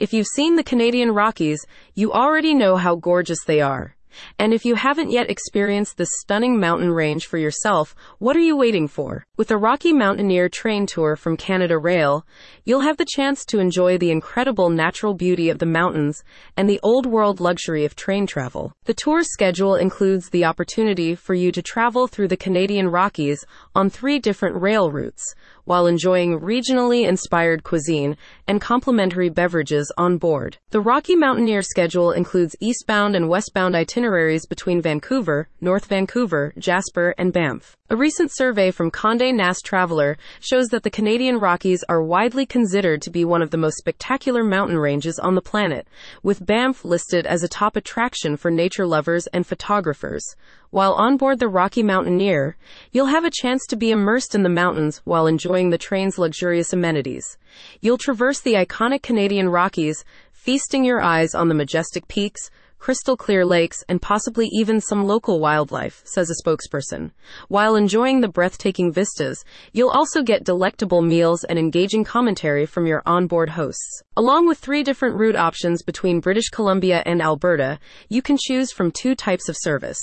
If you've seen the Canadian Rockies, you already know how gorgeous they are. And if you haven't yet experienced this stunning mountain range for yourself, what are you waiting for? With a Rocky Mountaineer train tour from Canada Rail, you'll have the chance to enjoy the incredible natural beauty of the mountains and the old world luxury of train travel. The tour's schedule includes the opportunity for you to travel through the Canadian Rockies on three different rail routes, while enjoying regionally inspired cuisine and complimentary beverages on board. The Rocky Mountaineer schedule includes eastbound and westbound itineraries between Vancouver, North Vancouver, Jasper, and Banff. A recent survey from Condé Nast Traveler shows that the Canadian Rockies are widely considered to be one of the most spectacular mountain ranges on the planet, with Banff listed as a top attraction for nature lovers and photographers. While on board the Rocky Mountaineer, you'll have a chance to be immersed in the mountains while enjoying the train's luxurious amenities. You'll traverse the iconic Canadian Rockies, feasting your eyes on the majestic peaks, crystal clear lakes, and possibly even some local wildlife, says a spokesperson. While enjoying the breathtaking vistas, you'll also get delectable meals and engaging commentary from your onboard hosts. Along with three different route options between British Columbia and Alberta, you can choose from two types of service.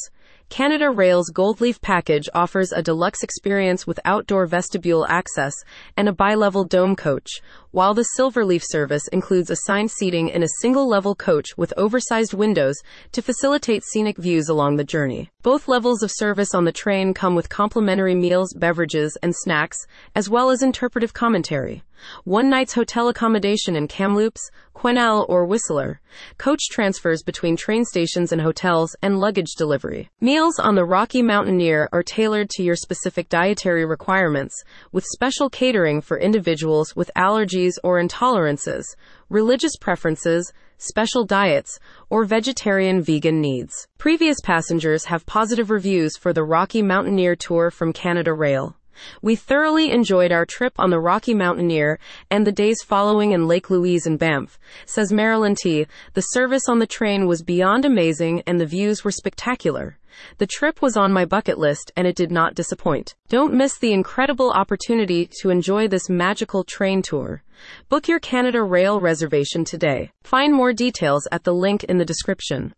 Canada Rail's Gold Leaf package offers a deluxe experience with outdoor vestibule access and a bi-level dome coach, while the Silverleaf service includes assigned seating in a single level coach with oversized windows to facilitate scenic views along the journey. Both levels of service on the train come with complimentary meals, beverages, and snacks, as well as interpretive commentary. One night's hotel accommodation in Kamloops, Quesnel, or Whistler. Coach transfers between train stations and hotels and luggage delivery. Meals on the Rocky Mountaineer are tailored to your specific dietary requirements, with special catering for individuals with allergies or intolerances, religious preferences, special diets, or vegetarian vegan needs. Previous passengers have positive reviews for the Rocky Mountaineer tour from Canada Rail. We thoroughly enjoyed our trip on the Rocky Mountaineer and the days following in Lake Louise and Banff, says Marilyn T. The service on the train was beyond amazing and the views were spectacular. The trip was on my bucket list and it did not disappoint. Don't miss the incredible opportunity to enjoy this magical train tour. Book your Canada Rail reservation today. Find more details at the link in the description.